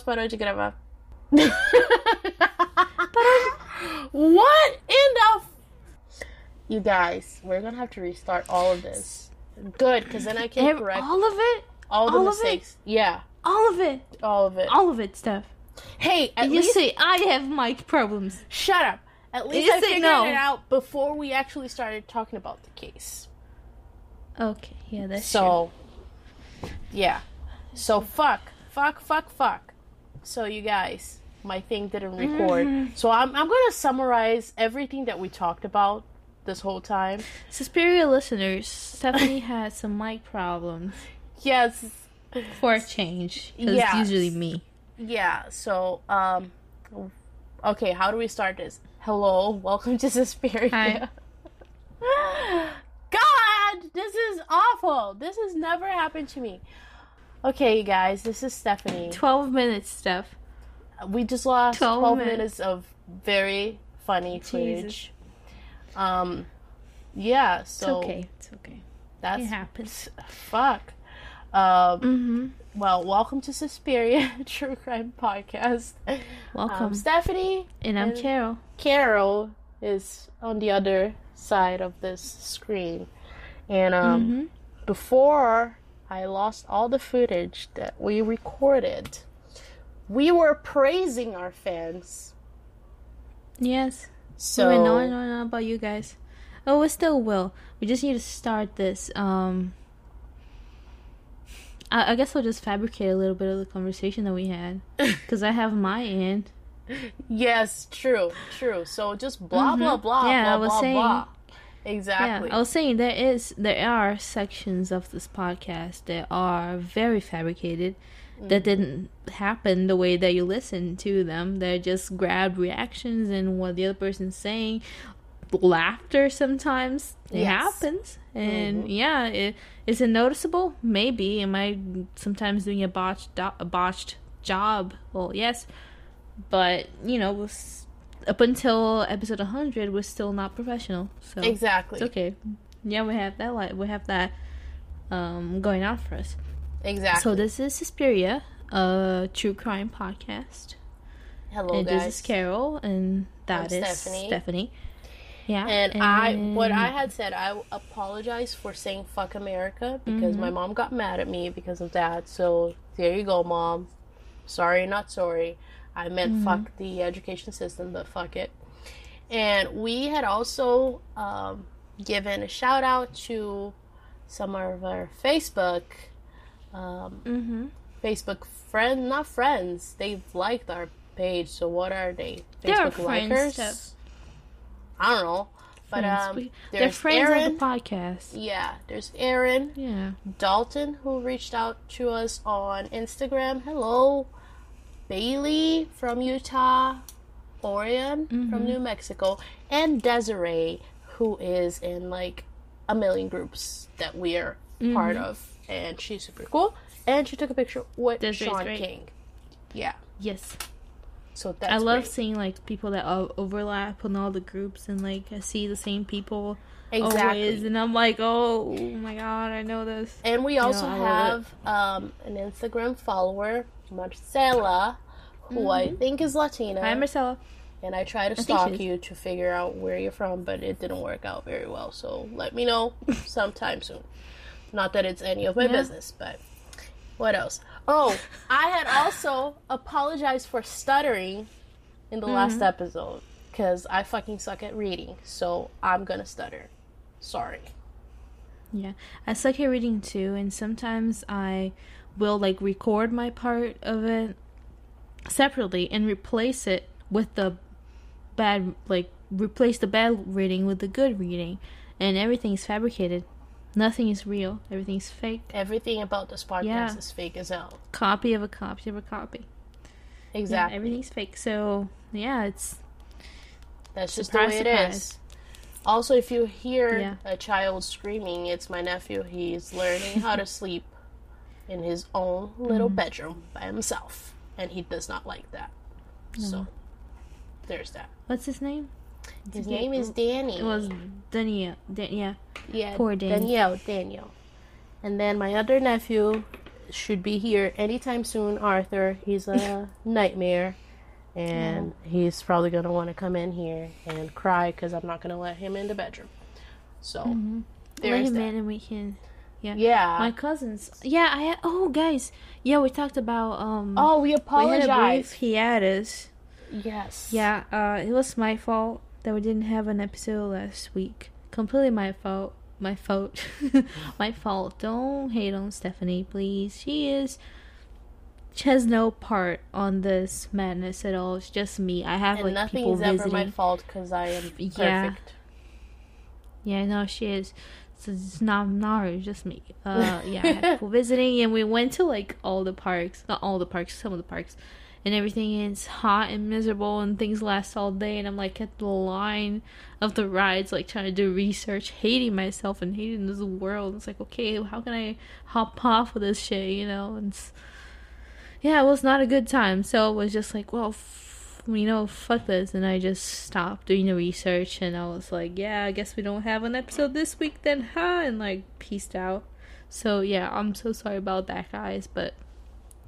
posso parou de gravar. what in the? F- you guys, we're gonna have to restart all of this. Good, because then I can Ev- correct all of it, all the all it? mistakes. Yeah, all of it, all of it. all of it, Steph. Hey, at you least say I have mic problems. shut up. At least You I figured no. it out before we actually started talking about the case. Okay, yeah, that's So, yeah. So fuck, fuck, fuck, fuck. So you guys, my thing didn't record. Mm-hmm. So I'm I'm gonna summarize everything that we talked about this whole time. Suspiria listeners, Stephanie has some mic problems Yes, for a change. it's usually me. yeah. So um, okay. How do we start this? Hello, welcome to Suspiria. God, this is awful. This has never happened to me. Okay, you guys, this is Stephanie. Twelve minutes, Steph. We just lost 12 12, minutes. minutes. of very funny Jesus. footage. Um, yeah, so. It's okay. It's okay. that's It happens. fuck. Um, Mm-hmm. well, welcome to Suspiria True Crime Podcast. Welcome. Um, Stephanie and I'm and- Carol. Carol is on the other side of this screen, and um, Mm-hmm. before I lost all the footage that we recorded, we were praising our fans. Yes. So Wait, no, no, no, about you guys. Oh, we still will. We just need to start this. Um, I, I guess I'll just fabricate a little bit of the conversation that we had because I have my end. yes, true, true. So just blah Mhm. blah blah Yeah, blah I was blah saying- blah. Yeah, Exactly. I was saying there is there are sections of this podcast that are very fabricated. That didn't happen the way that you listen to them. They're just grabbed reactions and what the other person's saying, laughter. Sometimes it Yes. happens, and Mhm. yeah, it, is it noticeable? Maybe. Am I sometimes doing a botched do- a botched job? Well, yes, but you know, up until episode 100, we're still not professional. So exactly. it's okay. Yeah, we have that. Like we have that um, going on for us. Exactly. So this is Suspiria, a true crime podcast, Hello, and guys. this is Carol, and that I'm is Stephanie. Stephanie. Yeah, And, I, what I had said, I apologize for saying "fuck America" because my mom got mad at me because of that. So there you go, mom. Sorry, not sorry. I meant fuck the education system, but fuck it. And we had also um, given a shout out to some of our Facebook, um, Mhm. Facebook friend, not friends. They've liked our page. So what are they? Facebook friends, likers? I don't know. But Friends. um, they're friends Aaron. of the podcast. Yeah, there's Aaron Yeah. Dalton who reached out to us on Instagram. Hello, Bailey from Utah, Orion Mm-hmm. from New Mexico, and Desiree who is in like a million groups that we are part Mm-hmm. of, and she's super cool. And she took a picture with Desiree's Sean great. King. Yeah, Yes, so that's I love great. seeing like people that overlap in all the groups, and like I see the same people exactly. always, and I'm like, oh my god, I know this. And we also I have um, an Instagram follower, Marcela, who I think is Latina. Mm-hmm. Hi, Marcella. and I try to stalk you to figure out where you're from, but it didn't work out very well. So let me know sometime soon. Not that it's any of my Yeah. business, but what else? Oh, I had also apologized for stuttering in the Mm-hmm. last episode because I fucking suck at reading, so I'm gonna stutter. Sorry. Yeah, I suck at reading too, and sometimes I will like record my part of it separately and replace it with the bad, like replace the bad reading with the good reading, and everything's fabricated. Nothing is real. Everything's fake. Everything about this podcast Yeah. is fake as hell. Copy of a copy of a copy. Yeah, Exactly. everything's fake. So yeah, it's That's just Surprise, the way it surprise. is. Also, if you hear Yeah. a child screaming, it's my nephew. He's learning how to sleep in his own little Mm-hmm. bedroom by himself, and he does not like that. So, there's that. what's his name? His name is Danny. It was Danielle. Dan- yeah. yeah, poor Danny. Danielle. Daniel. And then my other nephew should be here anytime soon. Arthur, he's a nightmare, and he's probably gonna want to come in here and cry because I'm not gonna let him in the bedroom. So Let there's him that. in and we can. Yeah. Yeah. My cousins. Yeah, I. Oh, guys. Yeah, we talked about. um oh, we apologize. We had a brief hiatus. yes. Yeah, uh, it was my fault that we didn't have an episode last week. Completely my fault. My fault. my fault. Don't hate on Stephanie, please. She is. She has no part on this madness at all. It's just me. I have And like people nothing's ever visiting. my fault because I am perfect. Yeah. Yeah, no, she is. So it's not not her, it's just me. Uh, yeah, people visiting, and we went to like all the parks, not all the parks, some of the parks, and everything is hot and miserable, and things last all day. And I'm like at the line of the rides, like trying to do research, hating myself and hating this world. It's like, okay, how can I hop off of this shit, you know? And yeah, it was not a good time. So it was just like, well, f- you know, fuck this. And I just stopped doing the research and I was like, yeah, I guess we don't have an episode this week then, huh? And like, peaced out. So yeah, I'm so sorry about that, guys. But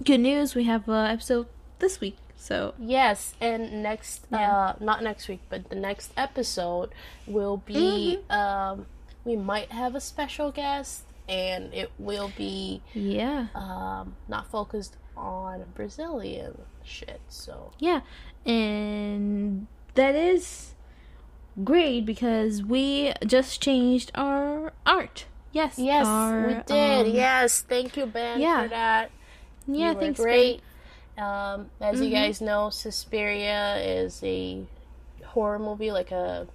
good news, we have an episode this week. So Yes, and next, Yeah. uh, not next week, but the next episode will be, Mm-hmm. um, we might have a special guest, and it will be, yeah, um, not focused on Brazilian shit. So yeah, and that is great because we just changed our art. Yes, yes, our, we did. um, yes, thank you, Ben, yeah. for that. yeah, you thanks, Ben. great. Um, as you Mhm. guys know, Suspiria is a horror movie, like a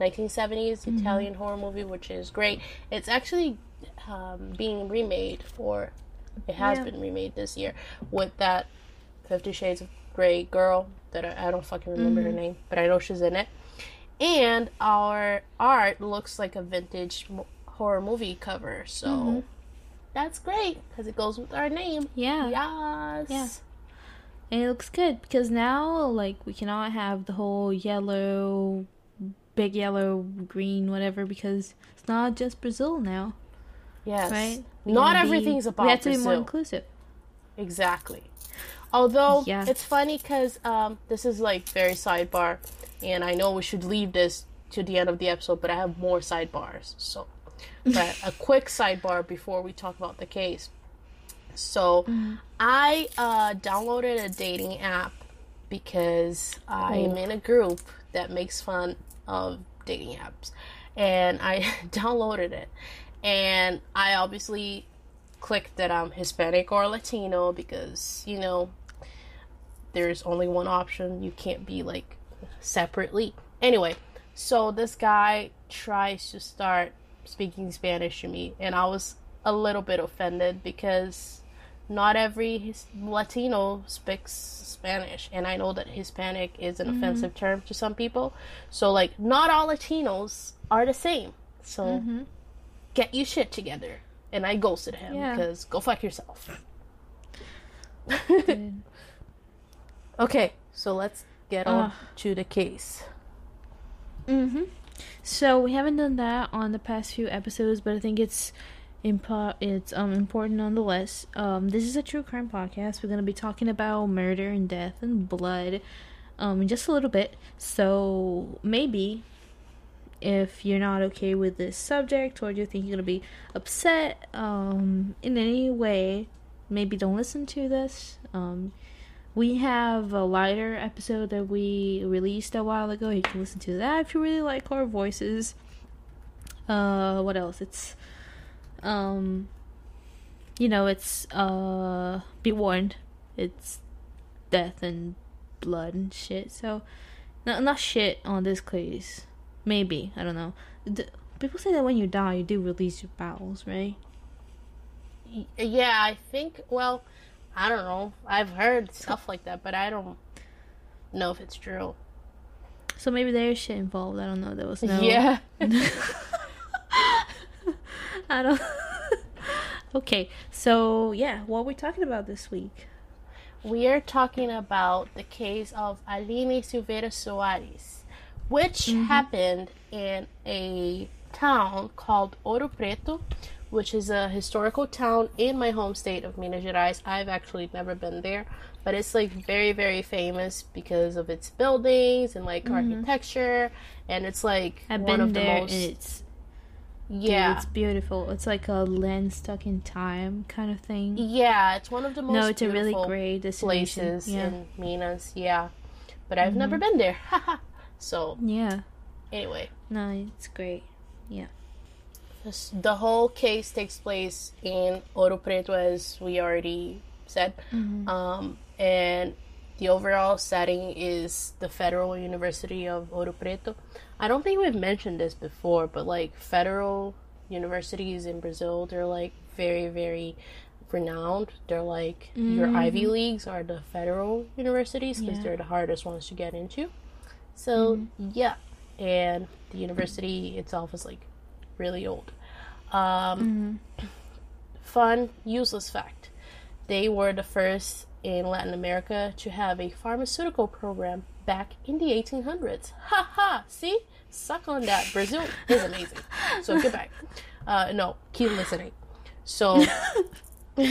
1970s Mm-hmm. Italian horror movie, which is great. It's actually um, being remade, or it has Yeah. been remade this year, with that Fifty Shades of Grey girl that I, I don't fucking remember Mm-hmm. her name, but I know she's in it. And our art looks like a vintage mo- horror movie cover, so Mm-hmm. that's great because it goes with our name. Yeah. Yes. Yeah. And it looks good because now, like, we cannot have the whole yellow, big yellow, green, whatever, because it's not just Brazil now, Yes. right? We Not gotta be- everything's about We have to be more inclusive. Exactly. Although it's funny because um, this is like very sidebar, and I know we should leave this to the end of the episode, but I have more sidebars. So, but a quick sidebar before we talk about the case. So, I uh, downloaded a dating app because I am in a group that makes fun of dating apps, and I downloaded it, and I obviously clicked that I'm Hispanic or Latino because you know there's only one option. You can't be like separately. Anyway, so this guy tries to start speaking Spanish to me, and I was a little bit offended because not every Latino speaks Spanish, and I know that Hispanic is an mm-hmm. offensive term to some people. So, like, not all Latinos are the same. So, mm-hmm. get your shit together. And I ghosted him Yeah. because go fuck yourself. Okay, so let's get on to the case. Mm-hmm. So we haven't done that on the past few episodes, but I think it's impo- it's um important nonetheless. Um, this is a true crime podcast. We're gonna be talking about murder and death and blood, um, in just a little bit. So maybe if you're not okay with this subject or you think you're gonna be upset um in any way, maybe don't listen to this. Um, we have a lighter episode that we released a while ago. You can listen to that if you really like our voices. Uh, what else? It's, um, you know, it's uh, be warned. It's death and blood and shit. So, not not shit on this case. Maybe I don't know. D- people say that when you die, you do release your bowels, right? Yeah, I think, well, I don't know. I've heard stuff like that, but I don't know if it's true. So maybe there's shit involved. I don't know. There was no. Yeah. I don't. okay, so yeah, what are we talking about this week? we are talking about the case of Aline Silveira Soares, which mm-hmm. happened in a town called Ouro Preto, which is a historical town in my home state of Minas Gerais. I've actually never been there, but it's like very, very famous because of its buildings and like mm-hmm. architecture, and it's like I've one been of the there most and it's yeah. Dude, it's beautiful. It's like a land stuck in time kind of thing. Yeah, it's one of the most no, it's a really great places yeah. in Minas. Yeah, but I've never mm-hmm. been there. so yeah. anyway, No, it's great. Yeah. this, the whole case takes place in Ouro Preto, as we already said, um, and the overall setting is the Federal University of Ouro Preto. I don't think we've mentioned this before, but like federal universities in Brazil, they're like very, very renowned. They're like your Ivy Leagues are the federal universities because Yeah. they're the hardest ones to get into. So yeah, and the university itself is like really old. Um, Fun, useless fact: they were the first in Latin America to have a pharmaceutical program back in the 1800s. Ha ha! See, suck on that. Brazil is amazing. So goodbye. Uh, no, keep listening. So.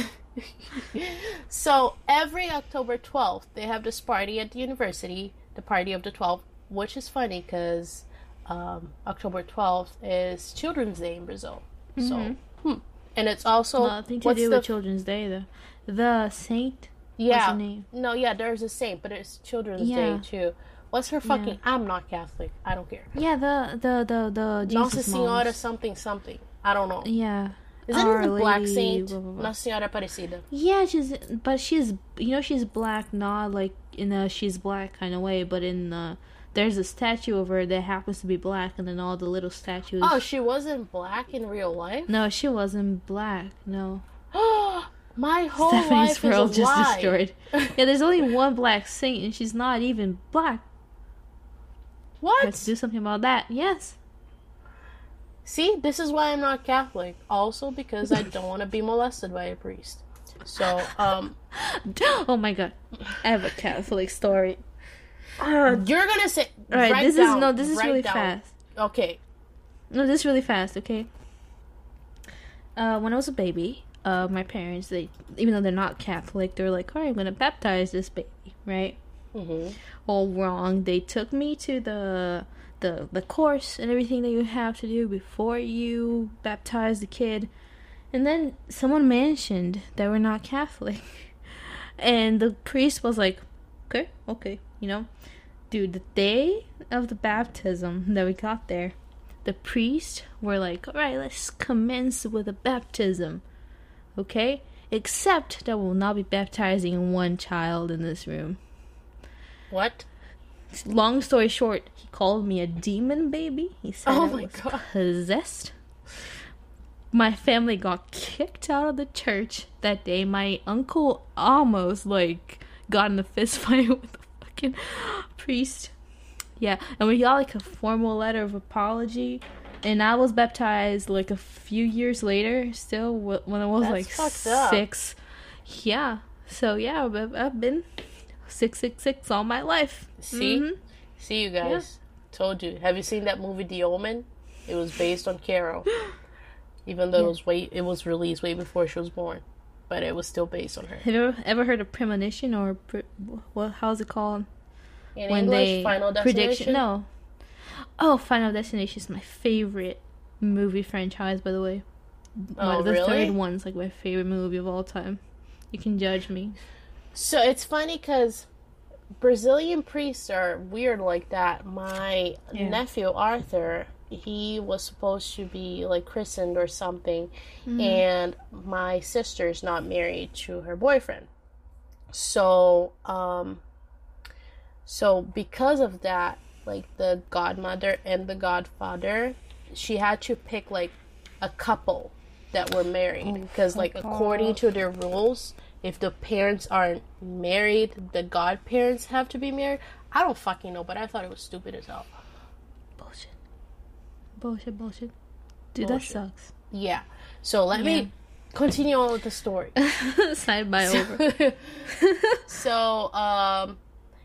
So every October 12th, they have this party at the university, the party of the 12th, which is funny because um, October 12th is Children's Day in Brazil. So, hmm. and it's also Nothing to what's do the with Children's Day though. The Saint. yeah no yeah there's a saint, but it's Children's Yeah. Day too. What's her fucking? I'm not Catholic. I don't care. Yeah, the the the the Nossa Jesus Senhora moms. something something. I don't know. Yeah. Is it Our the Black Saint? blah, blah, blah. Nossa Senhora Aparecida. Yeah, she's but she's you know she's black, not like in a she's black kind of way, but in the there's a statue of her that happens to be black, and then all the little statues. Oh, she wasn't black in real life. no, she wasn't black. No, My whole Stephanie's life world is a just lie. destroyed. yeah, there's only one black saint, and she's not even black. What? Let's do something about that. Yes. See, this is why I'm not Catholic. Also because I don't want to be molested by a priest. So, um, oh my god, I have a Catholic story. You're gonna say. All right, this down, is no, this is really down. fast. Okay. No, this is really fast, okay? Uh, when I was a baby, uh, my parents, they, even though they're not Catholic, they're like, all right, I'm gonna baptize this baby, right? hmm All wrong. They took me to the, the, the course and everything that you have to do before you baptize the kid. And then someone mentioned that we're not Catholic. And the priest was like, okay, okay, you know? Dude, the day of the baptism that we got there, the priest were like, all right, let's commence with a baptism. Okay? Except that we'll not be baptizing one child in this room. What? Long story short, he called me a demon baby. He said Oh I my was God. possessed. My family got kicked out of the church that day. My uncle almost like got in a fist fight with fucking priest. Yeah, and we got like a formal letter of apology. And I was baptized like a few years later, still when I was That's like fucked up. six. Yeah, so yeah, I've, been six six six all my life. See? Mhm. See you guys. Told you. Have you seen that movie The Omen? It was based on Carol. Even though it was way it was released way before she was born. But it was still based on her. Have you ever, heard of premonition or pre, what? How's it called? In English, Final Destination. No. Oh, Final Destination is my favorite movie franchise. By the way, Oh, the really? third one's like my favorite movie of all time. You can judge me. So it's funny because Brazilian priests are weird like that. My Yeah. nephew Arthur, he was supposed to be like christened or something, Mm-hmm. and my sister's not married to her boyfriend. So, um, so because of that, like the godmother and the godfather, she had to pick like a couple that were married because like according to their rules if the parents aren't married the godparents have to be married i don't fucking know but i thought it was stupid as hell Bullshit. Bullshit. Bullshit. Dude, Bullshit. that sucks. yeah so let me continue on with the story Side by over. so um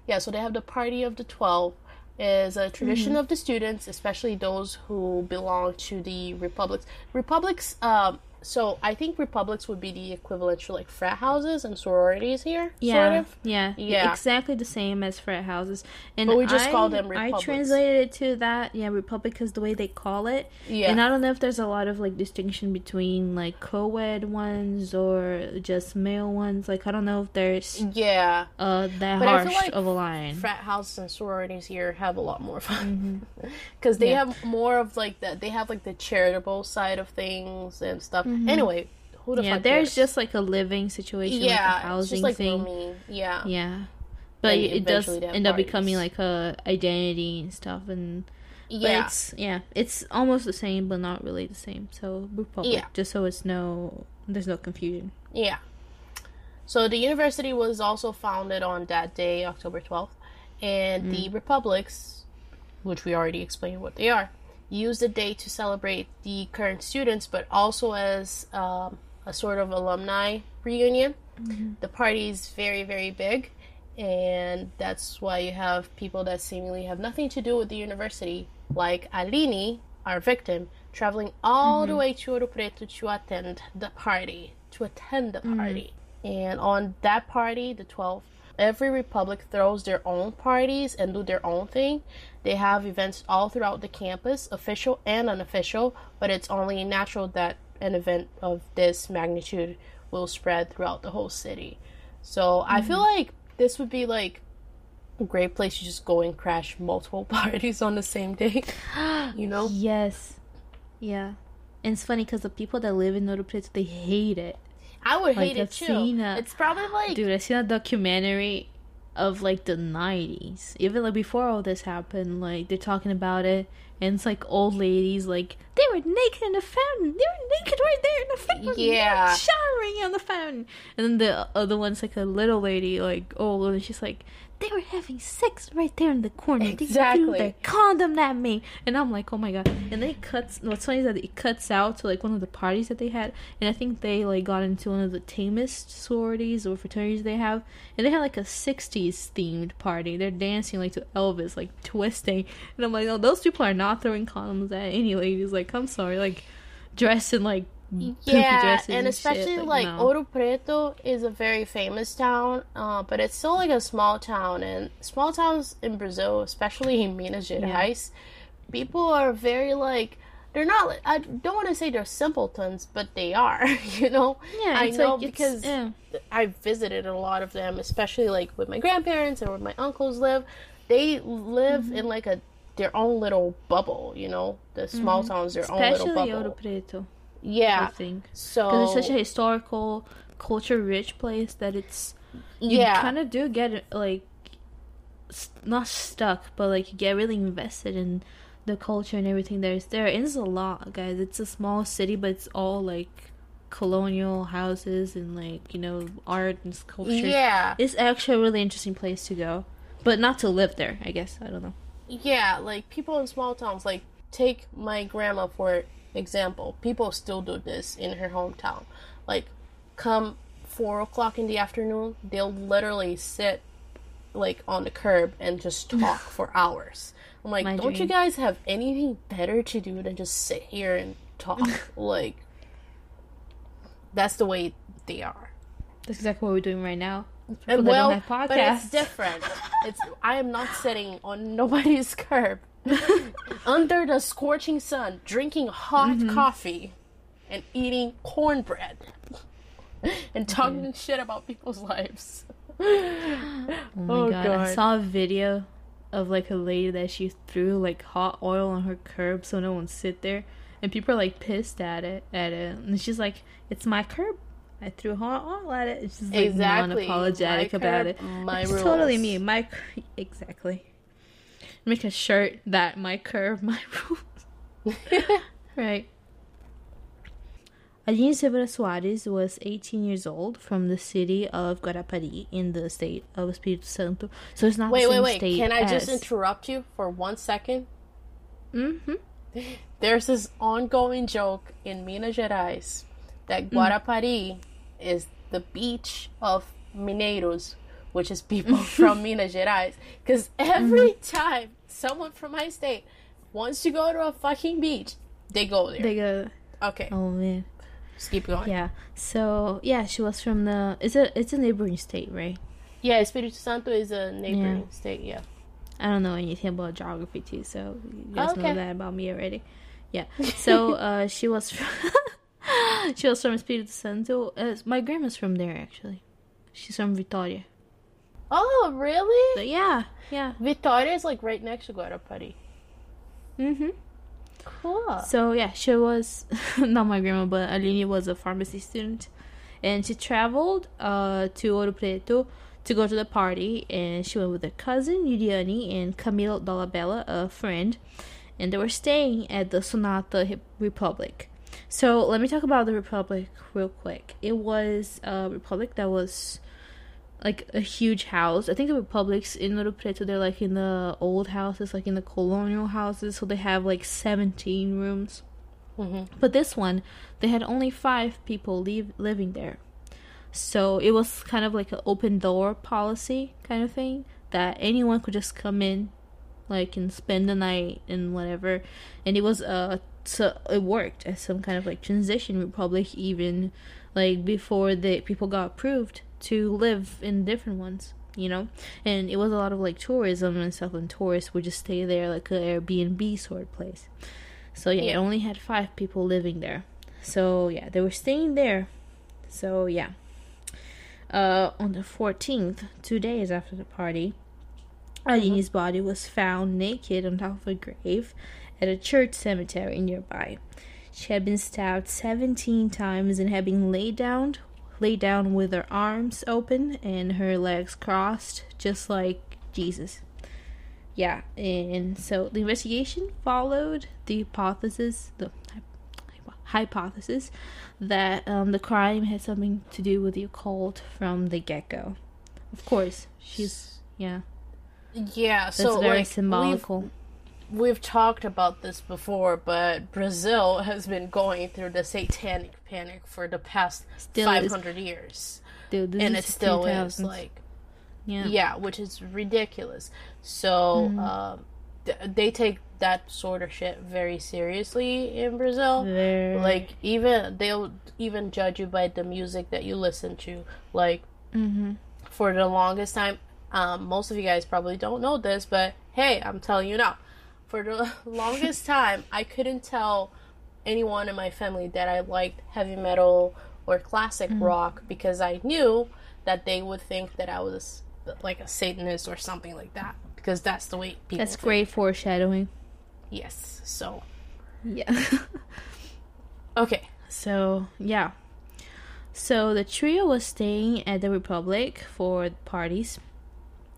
yeah so they have the party of the 12 is a tradition of the students especially those who belong to the republics republics um so I think republics would be the equivalent to like frat houses and sororities here. Yeah, Sort of. yeah, Yeah. exactly the same as frat houses. And But we just I, call them I translated it to that, yeah, republic because the way they call it. Yeah. And I don't know if there's a lot of like distinction between like co-ed ones or just male ones. Like I don't know if there's yeah. uh that But harsh like of a line. Frat houses and sororities here have a lot more fun because they Yeah. have more of like the they have like the charitable side of things and stuff. Mm-hmm. Anyway, who the yeah, fuck there's cares? just like a living situation, yeah, like housing just like thing. rooming. Yeah. Yeah. But And it does eventually they have end up becoming like a identity and stuff and but Yeah. it's yeah, it's almost the same but not really the same. So Republic, Yeah. just so it's no there's no confusion. Yeah. So the university was also founded on that day, October 12th, and the mm. republics, which we already explained what they are, use the day to celebrate the current students, but also as um, a sort of alumni reunion. Mm-hmm. The party is very, very big, and that's why you have people that seemingly have nothing to do with the university, like Aline, our victim, traveling all the mm-hmm. way to Ouro Preto to attend the party. To attend the mm-hmm. party. And on that party, the 12th, every republic throws their own parties and do their own thing. They have events all throughout the campus, official and unofficial, but it's only natural that an event of this magnitude will spread throughout the whole city. So I feel mm-hmm. like this would be like a great place to just go and crash multiple parties on the same day. you know? Yes. Yeah. And it's funny because the people that live in Ouro Preto, they hate it. I would Like, hate it I've too. seen a- It's probably like Dude, I seen a documentary of like the nineties. Even like before all this happened, like they're talking about it and it's like old ladies like they were naked in the fountain. They were naked right there in the fountain. Yeah. showering on the fountain. And then the other one's like a little lady, like old, and she's like they were having sex right there in the corner. Exactly. They threw their condom at me, and I'm like, oh my god! And then it cuts. What's funny is that it cuts out to like one of the parties that they had, and I think they like got into one of the tamest sororities or fraternities they have, and they had like a '60s themed party. They're dancing like to Elvis, like twisting, and I'm like, oh, those people are not throwing condoms at any ladies. Like, I'm sorry, like dressed in like yeah, dresses and especially shit. like no. Ouro Preto is a very famous town, uh, but it's still like a small town, and small towns in Brazil, especially in Minas Gerais, people are very like they're not. I don't want to say they're simpletons, but they are. You know, yeah, I know like, because yeah. I visited a lot of them, especially like with my grandparents and where my uncles live. They live Mm-hmm. in like a their own little bubble. You know, the small towns their own Mm-hmm. especially little Ouro bubble. Preto. I think. so because it's such a historical, culture-rich place that it's you yeah. kind of do get like not stuck, but like you get really invested in the culture and everything there's there. And it's a lot, guys. It's a small city, but it's all like colonial houses and like you know art and sculpture. Yeah, It's actually a really interesting place to go, but not to live there. I guess I don't know. yeah. Like people in small towns, like take my grandma for example. People still do this in her hometown. Like, come four o'clock in the afternoon, they'll literally sit like on the curb and just talk for hours. I'm like, My don't you guys have anything better to do than just sit here and talk? like, that's the way they are. That's exactly what we're doing right now. And well, but it's different. It's I am not sitting on nobody's curb under the scorching sun, drinking hot Mm-hmm. coffee and eating cornbread and talking Mm-hmm. shit about people's lives. Oh my Oh, god. I saw a video of like a lady that she threw like hot oil on her curb so no one sit there. And people are like pissed at it at it. And she's like, It's my curb. I threw hot oil at it. It's just like Exactly. non apologetic My about curb, it. my it's rules. totally me. My exactly. Make a shirt that my curve my rules. right. Aline Silveira Soares was 18 years old from the city of Guarapari in the state of Espírito Santo. So it's not Wait, the wait, same wait. state Can I just interrupt you for one second? Mhm. There's this ongoing joke in Minas Gerais that Guarapari is the beach of Mineiros, which is people from Minas Gerais. Because every time someone from my state wants to go to a fucking beach, they go there. They go, okay. oh man. Just keep going. Yeah. So yeah, she was from the. It's a it's a neighboring state, right? Yeah, Espírito Santo is a neighboring Yeah. state. Yeah. I don't know anything about geography too, so you guys Okay. know that about me already. Yeah. So uh, she was from she was from Espírito Santo. Uh, my grandma's from there actually. She's from Vitoria. Oh, really? But yeah, yeah. Victoria is like right next to Guarapari. Mhm. Cool. So yeah, she was not my grandma, but Aline was a pharmacy student, and she traveled uh, to Ouro Preto to go to the party, and she went with her cousin Yuliani and Camila Dolabella, a friend, and they were staying at the Sonata Republic. So let me talk about the Republic real quick. It was a republic that was like a huge house. I think the republics in Ouro Preto they're like in the old houses, like in the colonial houses, so they have like seventeen rooms. hmm But this one, they had only five people leave, living there. So it was kind of like an open door policy kind of thing that anyone could just come in, like and spend the night and whatever. And it was uh so it worked as some kind of like transition republic even like before the people got approved to live in different ones you know and it was a lot of like tourism and stuff and tourists would just stay there like a airbnb sort of place so yeah, it only had five people living there. So yeah, they were staying there. So yeah. Uh, on the 14th, two days after the party, Aline's body was found naked on top of a grave at a church cemetery nearby. She had been stabbed 17 times and had been laid down, laid down with her arms open and her legs crossed, just like Jesus. Yeah, and so the investigation followed the hypothesis, the hypothesis that um, the crime had something to do with the occult from the get go. Of course, she's yeah. Yeah. That's so very like symbolical. We've, talked about this before, but Brazil has been going through the satanic panic for the past Still is. five hundred years, Dude, and is it still is like yeah. yeah, which is ridiculous. So Mm. um, th- they take that sort of shit very seriously in Brazil. Very. Like even they'll even judge you by the music that you listen to. Like Mhm. for the longest time, um, most of you guys probably don't know this, but hey, I'm telling you now. For the longest time, I couldn't tell anyone in my family that I liked heavy metal or classic Mm-hmm. rock because I knew that they would think that I was like a Satanist or something like that because that's the way people. That's think. great foreshadowing. Yes. So Yeah. okay. So, yeah. So the trio was staying at the Republic for parties.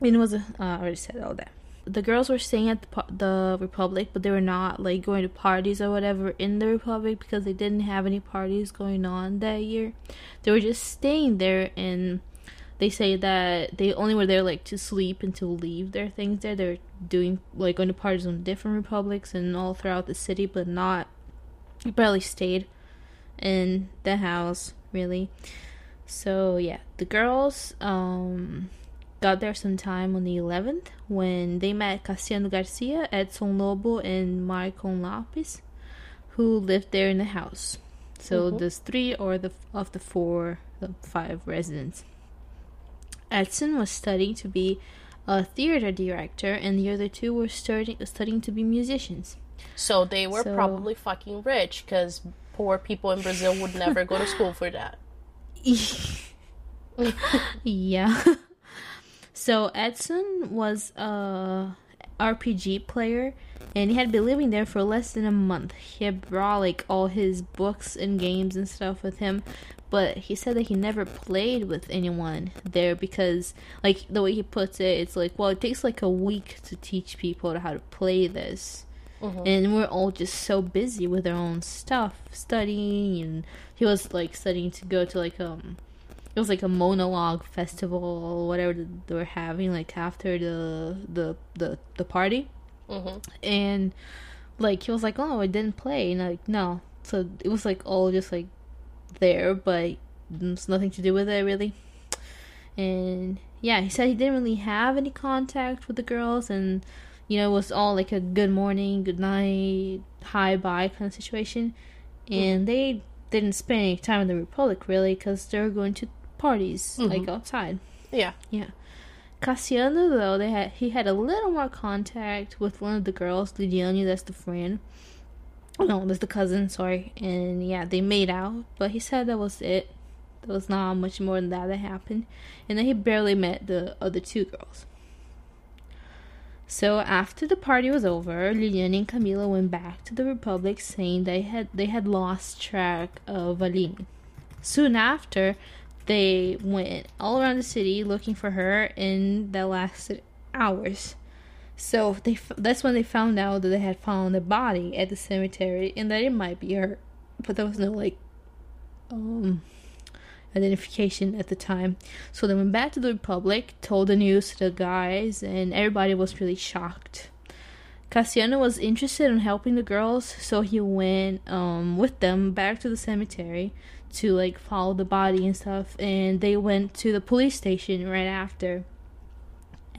And it was, uh, I already said all that. The girls were staying at the, the Republic, but they were not like going to parties or whatever in the Republic because they didn't have any parties going on that year. They were just staying there, and they say that they only were there like to sleep and to leave their things there. They're doing like going to parties on different republics and all throughout the city, but not They barely stayed in the house really so yeah the girls um got there sometime on the 11th when they met Cassiano Garcia, Edson Lobo, and Marcon Lopes, who lived there in the house. So Mhm. there's three or the of the four, the five residents. Edson was studying to be a theater director, and the other two were studying studying to be musicians. So they were So- probably fucking rich because poor people in Brazil would never go to school for that. yeah. So Edson was a RPG player and he had been living there for less than a month. He had brought like all his books and games and stuff with him, but he said that he never played with anyone there because like the way he puts it, it's like, well, it takes like a week to teach people how to play this. And we're all just so busy with our own stuff, studying, and he was like studying to go to like um it was like a monologue festival whatever they were having like after the the the, the party. Hmm and like he was like oh i didn't play. And like no. So it was like all just like there but there's nothing to do with it really. And yeah he said he didn't really have any contact with the girls and you know it was all like a good morning good night hi bye kind of situation. And they didn't spend any time in the Republic really because they were going to parties Mhm. like outside. Yeah. Yeah. Cassiano though they had he had a little more contact with one of the girls, Lidiane, that's the friend. No, that's the cousin, sorry. And yeah, they made out, but he said that was it. There was not much more than that that happened. And then he barely met the other two girls. So after the party was over, Liliane and Camila went back to the Republic saying they had they had lost track of Aline. Soon after, they went all around the city looking for her and that lasted hours. So they that's when they found out that they had found a body at the cemetery and that it might be her, but there was no like um identification at the time. So they went back to the Republic, told the news to the guys, and everybody was really shocked. Cassiano was interested in helping the girls, so he went um, with them back to the cemetery to like follow the body and stuff. And they went to the police station right after.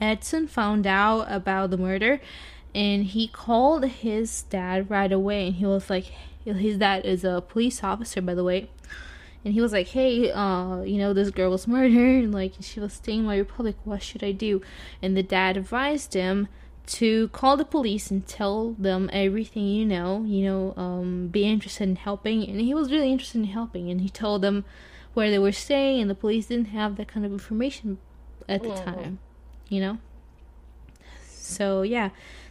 Edson found out about the murder, and he called his dad right away. And he was like, his dad is a police officer, by the way and he was like, "Hey, uh, you know, this girl was murdered, and like she was staying in my republic. What should I do?" And the dad advised him to call the police and tell them everything you know. You know, um, be interested in helping, and he was really interested in helping. And he told them where they were staying, and the police didn't have that kind of information at the Mhm. time. You know. So yeah,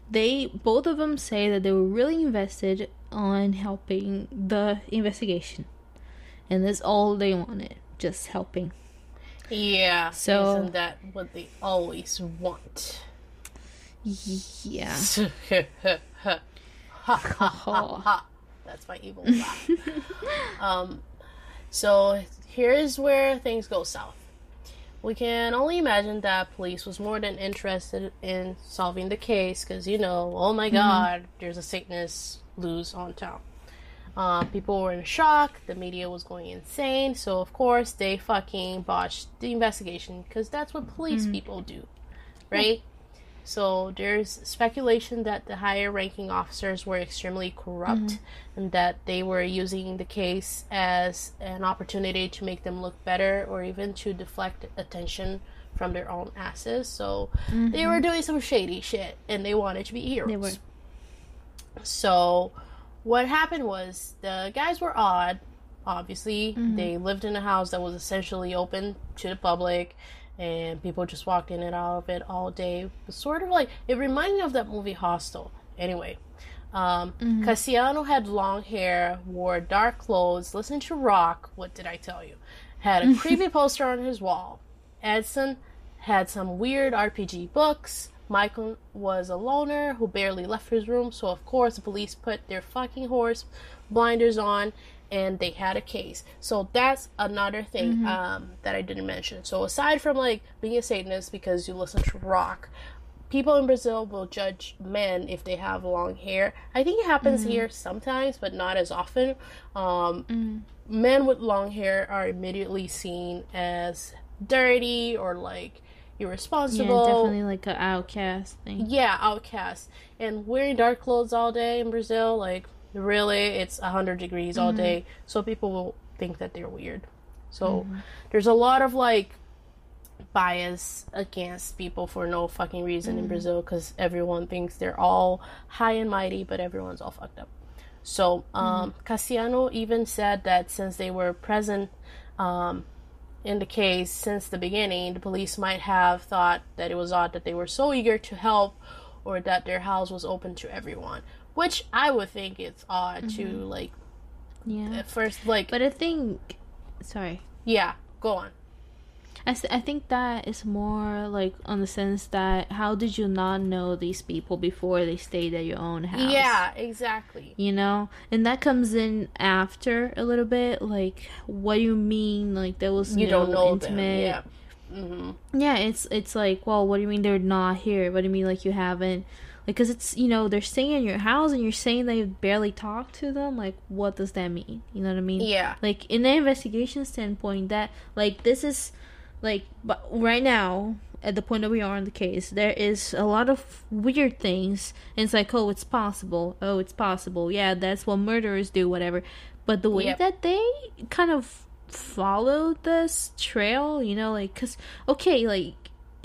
they both of them say that they were really invested on helping the investigation and that's all they wanted just helping Yeah. So- isn't that what they always want? Yeah ha, ha, ha, ha. That's my evil laugh. um, so here's where things go south. We can only imagine that police was more than interested in solving the case because, you know, oh my god, there's a Satanist loose on town. Uh, people were in shock. The media was going insane. So, of course, they fucking botched the investigation because that's what police people do, right? So, there's speculation that the higher ranking officers were extremely corrupt and that they were using the case as an opportunity to make them look better or even to deflect attention from their own asses. So, they were doing some shady shit and they wanted to be heroes. They were. So, what happened was the guys were odd. Obviously, Mm-hmm. they lived in a house that was essentially open to the public, and people just walked in and out of it all day. Sort of like it reminded me of that movie Hostel. Anyway, um, Mm-hmm. Cassiano had long hair, wore dark clothes, listened to rock. What did I tell you? Had a creepy poster on his wall. Edson had some weird RPG books. Michael was a loner who barely left his room, so of course the police put their fucking horse blinders on and they had a case. So that's another thing um, that I didn't mention. So aside from like being a Satanist because you listen to rock, people in Brazil will judge men if they have long hair. I think it happens here sometimes, but not as often. Um, Men with long hair are immediately seen as dirty or like irresponsible. yeah definitely like an outcast thing Yeah, outcast. And wearing dark clothes all day in Brazil, like really, it's hundred degrees all day, so people will think that they're weird. So there's a lot of like bias against people for no fucking reason in Brazil because everyone thinks they're all high and mighty, but everyone's all fucked up. So um, Cassiano even said that since they were present um, in the case since the beginning, the police might have thought that it was odd that they were so eager to help or that their house was open to everyone. Which I would think it's odd to like yeah at first like but i think sorry yeah, go on. I I think that is more like on the sense that how did you not know these people before they stayed at your own house Yeah, exactly. you know and that comes in after a little bit like what do you mean like there was You no don't know intimate them. Yeah. hmm yeah it's it's like well what do you mean they're not here what do you mean like you haven't because it's you know they're staying in your house and you're saying that you barely talk to them like what does that mean? You know what i mean? Yeah. like in an investigation standpoint that like this is like but right now at the point that we are in the case there is a lot of weird things. And it's like oh it's possible. Oh it's possible. Yeah that's what murderers do whatever. But the way Yep. that they kind of followed this trail, you know, like cuz okay, like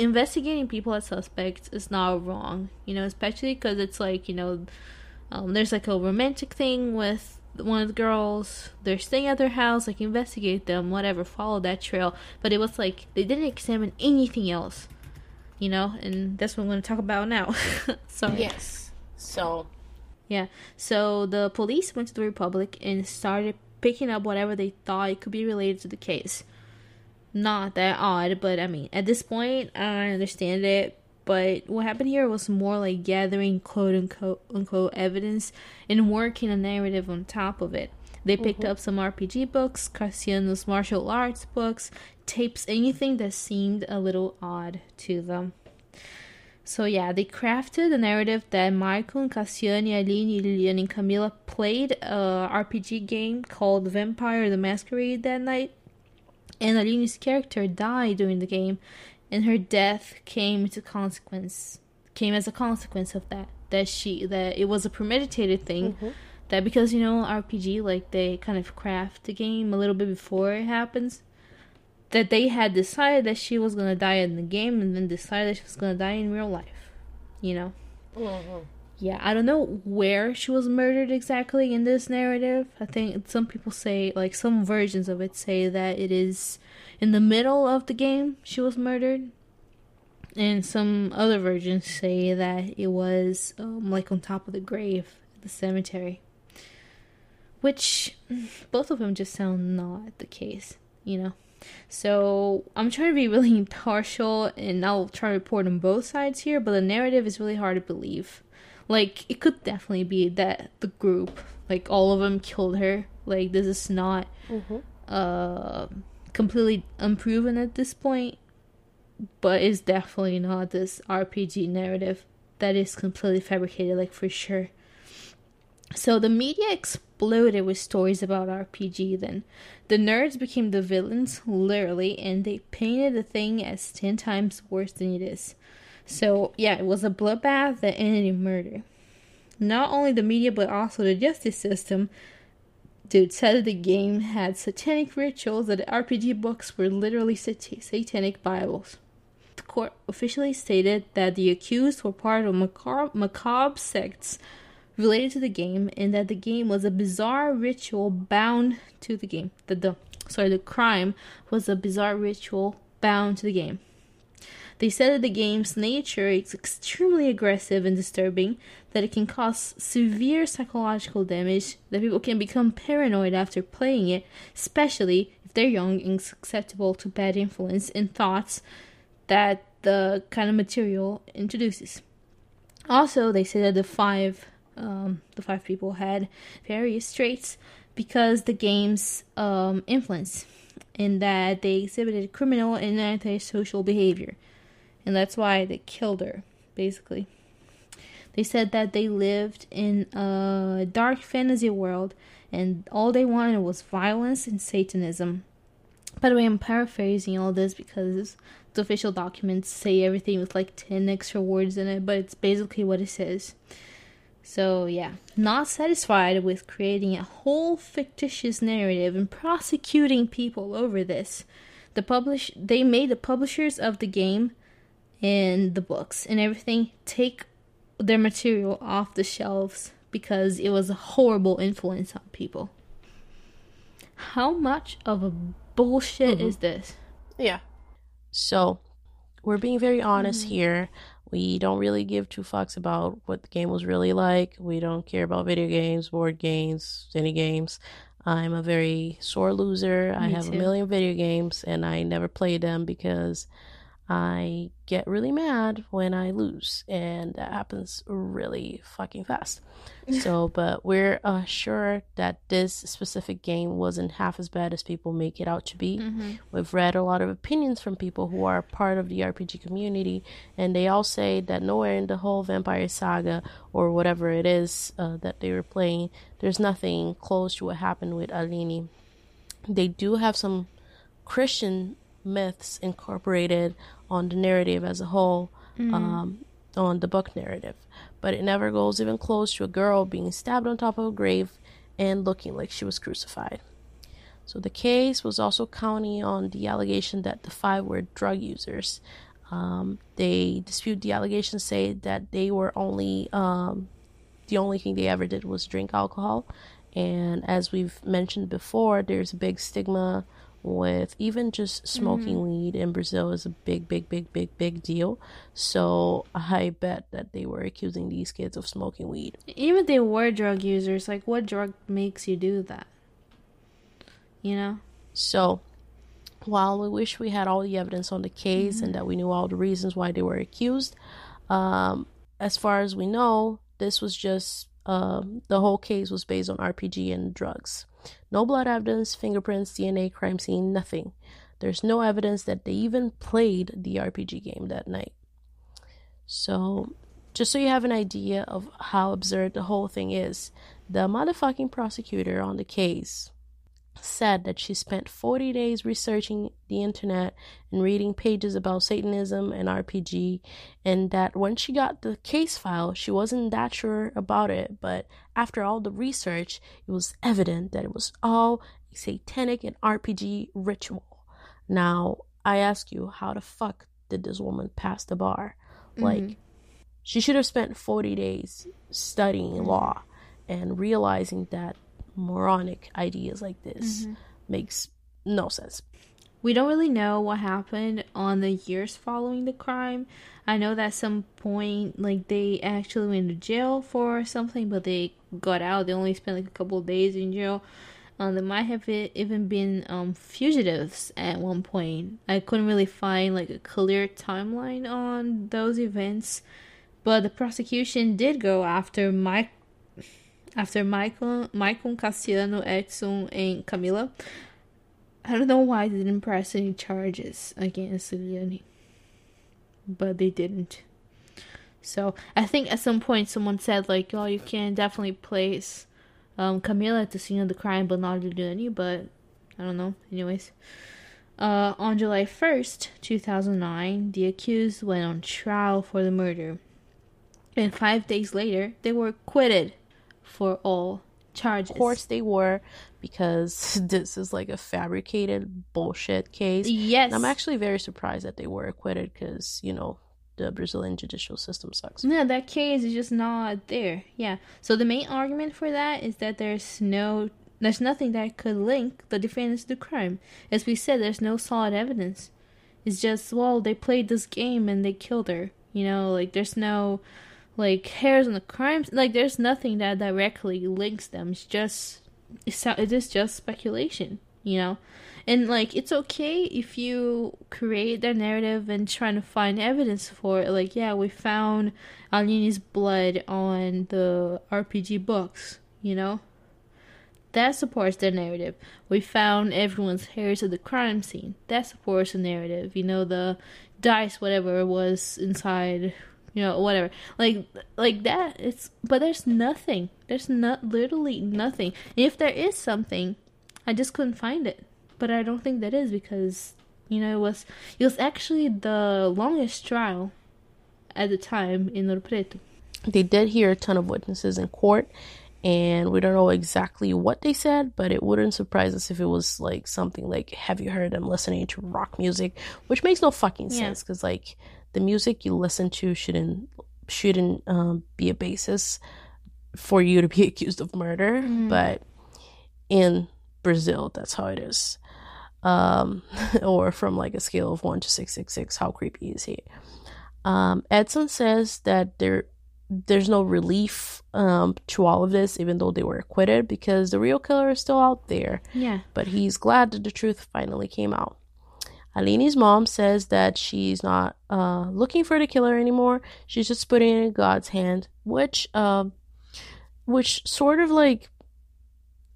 investigating people as suspects is not wrong, you know, especially cuz it's like, you know, um, there's like a romantic thing with one of the girls. They're staying at their house, like investigate them, whatever, follow that trail. But it was like they didn't examine anything else, you know, and that's what I'm going to talk about now. so, Yes. So Yeah. So the police went to the Republic and started picking up whatever they thought it could be related to the case. Not that odd, but I mean, at this point, I understand it. But what happened here was more like gathering quote unquote, unquote evidence and working a narrative on top of it. They picked mm-hmm. up some RPG books, Cassiano's martial arts books, tapes, anything that seemed a little odd to them. So yeah, they crafted a narrative that Michael and Cassiano, Aline, Lilian, and Camila played a RPG game called Vampire the Masquerade that night. And Aline's character died during the game, and her death came to consequence came as a consequence of that. That she that it was a premeditated thing. That because you know RPG like they kind of craft the game a little bit before it happens that they had decided that she was gonna die in the game and then decided that she was gonna die in real life. You know? mhm. Yeah, I don't know where she was murdered exactly in this narrative. I think some people say, like, some versions of it say that it is in the middle of the game she was murdered. And some other versions say that it was, um, like, on top of the grave at the cemetery. Which, both of them just sound not the case, you know? So I'm trying to be really impartial and I'll try to report on both sides here, but the narrative is really hard to believe. Like it could definitely be that the group, like all of them killed her. Like this is not Mhm. uh completely unproven at this point, but it's definitely not this RPG narrative that is completely fabricated like for sure. So the media exploded with stories about RPG then. The nerds became the villains, literally, and they painted the thing as 10 times worse than it is. So, yeah, it was a bloodbath that ended in murder. Not only the media, but also the justice system, said that the game had satanic rituals, that the RPG books were literally sat- satanic Bibles. The court officially stated that the accused were part of macabre, macabre sects related to the game and that the game was a bizarre ritual bound to the game. The, the sorry, the crime was a bizarre ritual bound to the game. They said that the game's nature is extremely aggressive and disturbing, that it can cause severe psychological damage, that people can become paranoid after playing it, especially if they're young and susceptible to bad influence and thoughts that the kind of material introduces. Also, they say that the five um, the five people had various traits because the game's um, influence, in that they exhibited criminal and antisocial behavior, and that's why they killed her. Basically, they said that they lived in a dark fantasy world, and all they wanted was violence and Satanism. By the way, I'm paraphrasing all this because the official documents say everything with like 10 extra words in it, but it's basically what it says. So, yeah, not satisfied with creating a whole fictitious narrative and prosecuting people over this, the publish they made the publishers of the game and the books and everything take their material off the shelves because it was a horrible influence on people. How much of a bullshit Mhm. is this? Yeah. So, we're being very honest here. We don't really give two fucks about what the game was really like. We don't care about video games, board games, any games. I'm a very sore loser. I have too. a million video games and I never play them because I get really mad when I lose, and that happens really fucking fast. So, but we're uh, sure that this specific game wasn't half as bad as people make it out to be. Mm-hmm. We've read a lot of opinions from people who are part of the RPG community, and they all say that nowhere in the whole Vampire Saga or whatever it is uh, that they were playing, there's nothing close to what happened with Aline. They do have some Christian myths incorporated on the narrative as a whole, um, on the book narrative, but it never goes even close to a girl being stabbed on top of a grave and looking like she was crucified. So the case was also counting on the allegation that the five were drug users. Um, they dispute the allegations, say that they were only um, the only thing they ever did was drink alcohol. And as we've mentioned before, there's a big stigma with even just smoking mm-hmm. weed in Brazil is a big, big, big, big, big deal. So I bet that they were accusing these kids of smoking weed. Even if they were drug users, like what drug makes you do that? You know? So while we wish we had all the evidence on the case mm-hmm. and that we knew all the reasons why they were accused, um, as far as we know, this was just um, the whole case was based on RPG and drugs. No blood evidence, fingerprints, DNA, crime scene, nothing. There's no evidence that they even played the RPG game that night. So, just so you have an idea of how absurd the whole thing is, the motherfucking prosecutor on the case said that she spent 40 days researching the internet and reading pages about Satanism and RPG, and that when she got the case file, she wasn't that sure about it, but after all the research, it was evident that it was all a satanic and RPG ritual. Now, I ask you, how the fuck did this woman pass the bar? Mm-hmm. Like, she should have spent 40 days studying law and realizing that moronic ideas like this mm-hmm. makes no sense. We don't really know what happened on the years following the crime. I know that at some point, like they actually went to jail for something, but they got out. They only spent like a couple days in jail. Um, they might have even been um, fugitives at one point. I couldn't really find like a clear timeline on those events, but the prosecution did go after Mike after Michael, Michael Cassiano, Edson, and Camila. I don't know why they didn't press any charges against Liane, but they didn't. So I think at some point someone said like, "Oh, you can definitely place um, Camila at the scene of the crime, but not Liane." But I don't know. Anyways, uh, on July first, two thousand nine, the accused went on trial for the murder, and five days later, they were acquitted for all charges. Of course they were, because this is like a fabricated bullshit case. Yes. And I'm actually very surprised that they were acquitted because, you know, the Brazilian judicial system sucks. Yeah, that case is just not there. Yeah. So the main argument for that is that there's no there's nothing that could link the defendants to the crime. As we said, there's no solid evidence. It's just well, they played this game and they killed her. You know, like there's no like hairs on the crimes like there's nothing that directly links them. It's just it's, it is just speculation you know? And like it's okay if you create that narrative and trying to find evidence for it. Like yeah we found Aline's blood on the rpg books you know? That supports the narrative. We found everyone's hairs at the crime scene. That supports the narrative. You know the dice whatever was inside you know whatever. Like like that it's but there's nothing. There's not literally nothing. If there is something i just couldn't find it. But i don't think that is because you know it was it was actually the longest trial at the time in Ouro Preto. They did hear a ton of witnesses in court, and we don't know exactly what they said, but it wouldn't surprise us if it was like something like, "Have you heard them listening to rock music?" Which makes no fucking sense because like the music you listen to shouldn't shouldn't um, be a basis for you to be accused of murder. Mm. But in Brazil, that's how it is. Um, or from like a scale of one to six six six, how creepy is he? Um, Edson says that there there's no relief um, to all of this, even though they were acquitted, because the real killer is still out there. Yeah. But he's glad that the truth finally came out. Aline's mom says that she's not uh, looking for the killer anymore. She's just putting it in God's hand, which, uh, which sort of like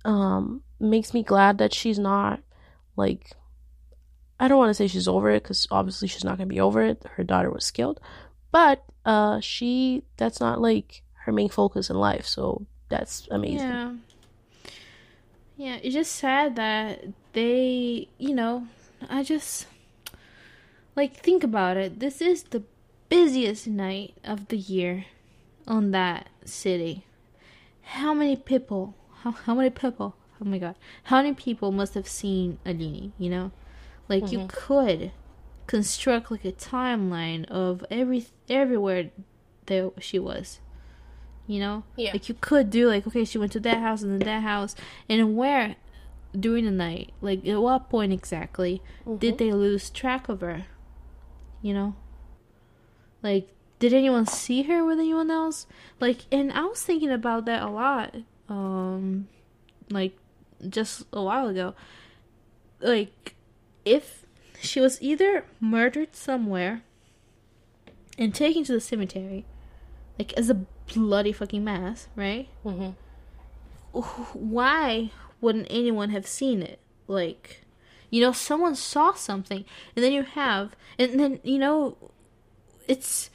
um, makes me glad that she's not like. I don't want to say she's over it because obviously she's not gonna be over it. Her daughter was killed, but uh, she that's not like her main focus in life. So that's amazing. Yeah. Yeah, it's just sad that they, you know, I just like think about it. This is the busiest night of the year on that city. How many people, how, how many people? Oh my god, how many people must have seen Aline? You know, like you mm-hmm. could construct like a timeline of every everywhere that she was. You know, Yeah. like you could do like okay, she went to that house and then that house, and where during the night, like at what point exactly did they lose track of her? You know, like did anyone see her with anyone else? Like, and I was thinking about that a lot. Um, like just a while ago, like if she was either murdered somewhere and taken to the cemetery, like as a bloody fucking mass, right? hmm Why wouldn't anyone have seen it? Like, you know, someone saw something, and then you have, and then you know, it's.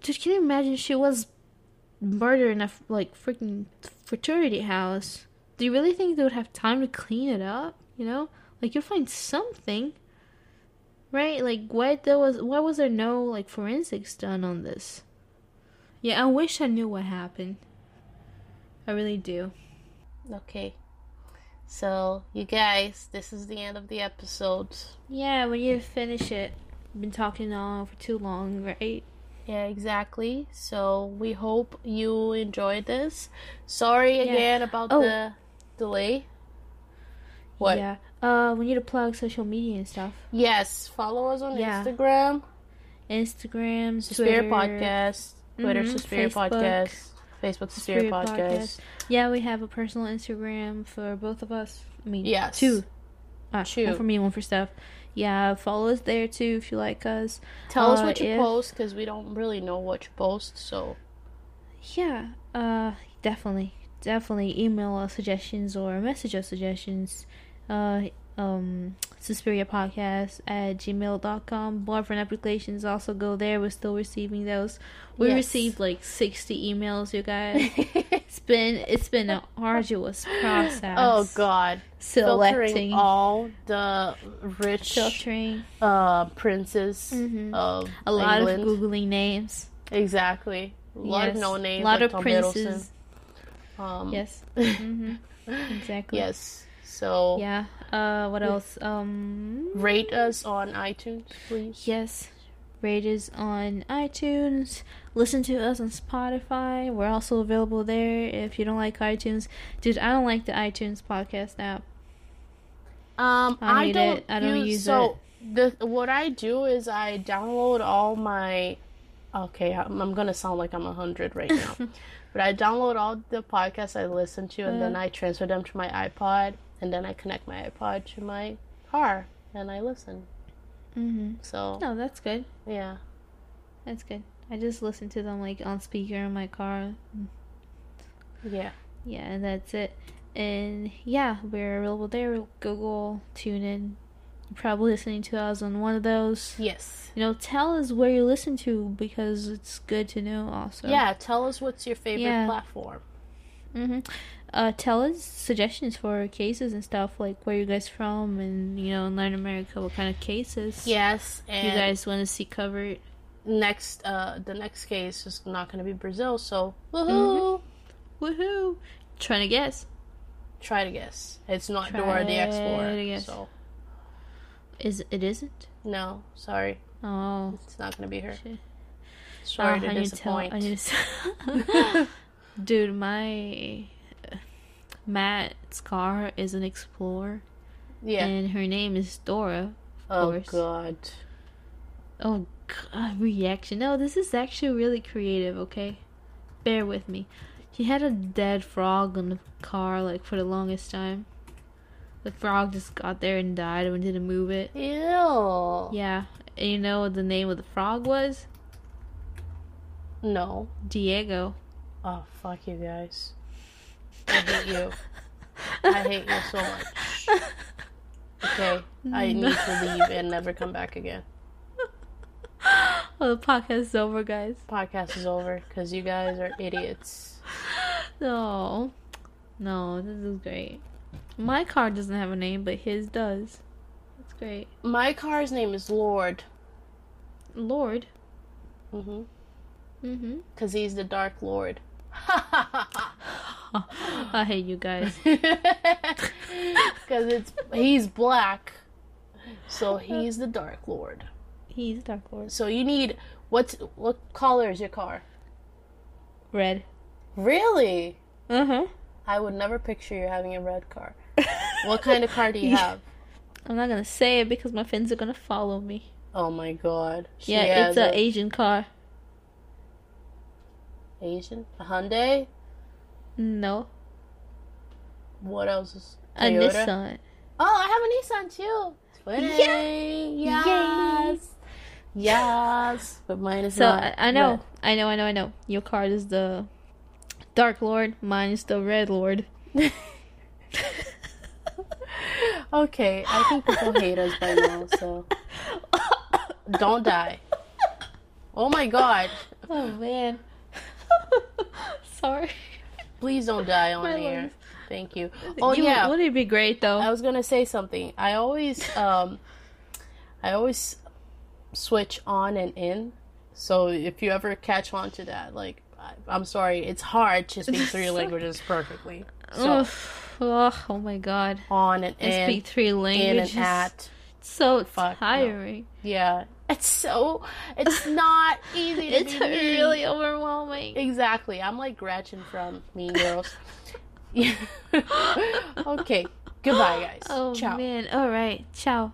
Just can you imagine she was murdered in a like freaking fraternity house? Do you really think they would have time to clean it up? You know, like you'll find something, right? Like why there was why was there no like forensics done on this? Yeah, I wish I knew what happened. I really do. Okay. So, you guys, this is the end of the episode. Yeah, we need to finish it. Been talking on for too long, right? Yeah, exactly. So, we hope you enjoyed this. Sorry Yeah. again about Oh. the delay. What? Yeah. Uh, we need to plug social media and stuff. Yes, follow us on Yeah. Instagram, Instagram, Twitter. Podcast, Twitter, Mhm, Suspiria Facebook. Podcast, Facebook, Suspiria Suspiria Podcast. Podcast. Yeah, we have a personal Instagram for both of us. I mean, Yes. two. Uh, Two. One for me, one for Steph. Yeah, follow us there too if you like us. Tell us Uh, what you if- post because we don't really know what you post. So, Yeah, uh, definitely, definitely email us suggestions or message us suggestions. Uh, um, Suspiria Podcast at gmail.com. Boyfriend applications also go there. We're still receiving those. We Yes. received like 60 emails, you guys. it's been, it's been an arduous process. oh God, Selecting, filtering all the rich filtering, uh, princes Mhm. of a lot England. of Googling names. Exactly. A lot Yes. of no names. A lot like of Tom princes. Um, Yes. hmm Exactly. yes. So Yeah. Uh, what else? Um, rate us on iTunes, please. yes. Rate us on iTunes. Listen to us on Spotify. We're also available there if you don't like iTunes. Dude, I don't like the iTunes podcast app. Um, I I, don't. it. I don't use it. so the what I do is I download all my. Okay, I'm, I'm gonna sound like I'm a hundred right now, but I download all the podcasts I listen to, and Uh. then I transfer them to my iPod, and then I connect my iPod to my car, and I listen. Mm-hmm. So No, that's good. yeah, That's good. I just listen to them like on speaker in my car. yeah, Yeah, and that's it. And yeah, we're available there. Google, TuneIn. You're probably listening to us on one of those. yes, You know, tell us where you listen to because it's good to know also. yeah. Tell us what's your favorite Yeah. platform. hmm Uh, tell us suggestions for cases and stuff, like where you guys from, and you know, in Latin America, what kind of cases Yes, and you guys want to see covered. next, uh, the next case is not gonna be Brazil, so woohoo! Mm-hmm. Woohoo! Trying to guess. Try to guess. It's not Try Dora the to Explorer. guess. So Is it isn't? no, sorry, Oh, it's not gonna be her. shit. Sorry Ah, to I need to tell. disappoint. I need to. Dude, my Matt's car is an Explorer, yeah. and her name is Dora. oh course. God. Oh god, reaction. No, this is actually really creative, okay? Bear with me. He had a dead frog on the car like for the longest time. The frog just got there and died and we didn't move it. Ew. Yeah. And you know what the name of the frog was? No. Diego. Oh fuck you guys. I hate you. I hate you so much. Okay, I need to leave and never come back again. Well, the podcast is over, guys. Podcast is over because you guys are idiots. No. No, this is great. My car doesn't have a name, but his does. That's great. My car's name is Lord. Lord. Mm-hmm. Mm-hmm. Because he's the Dark Lord. I hate you guys. Because it's he's black, so he's the Dark Lord. He's Dark Lord. So you need what's what color is your car? Red. Really? Uh huh. I would never picture you having a red car. What kind of car do you have? I'm not gonna say it because my friends are gonna follow me. Oh my god. She Yeah, it's an Asian car. Asian, a Hyundai. No, What else is a Nissan. Oh, I have a Nissan too. Twinning. Yes. Yes. But mine is So not. I, I know, red. I know, I know, I know. Your card is the Dark Lord. Mine is the Red Lord. okay, I think people hate us by now, so don't die. Oh my god. Oh man. Sorry. Please don't die on air. lungs. Thank you. Oh You- yeah. Wouldn't it be great though? I was gonna say something. I always um I always switch on and in. So if you ever catch on to that, like I, I'm sorry, it's hard to speak three languages perfectly. So. Ugh, oh my god. on and I in, speak three in languages. and at. so Fuck, no. tiring. Yeah, it's so it's not easy. To It's really overwhelming. exactly. I'm like Gretchen from Mean Girls. okay. Goodbye, guys. Oh Ciao. man. All right. Ciao.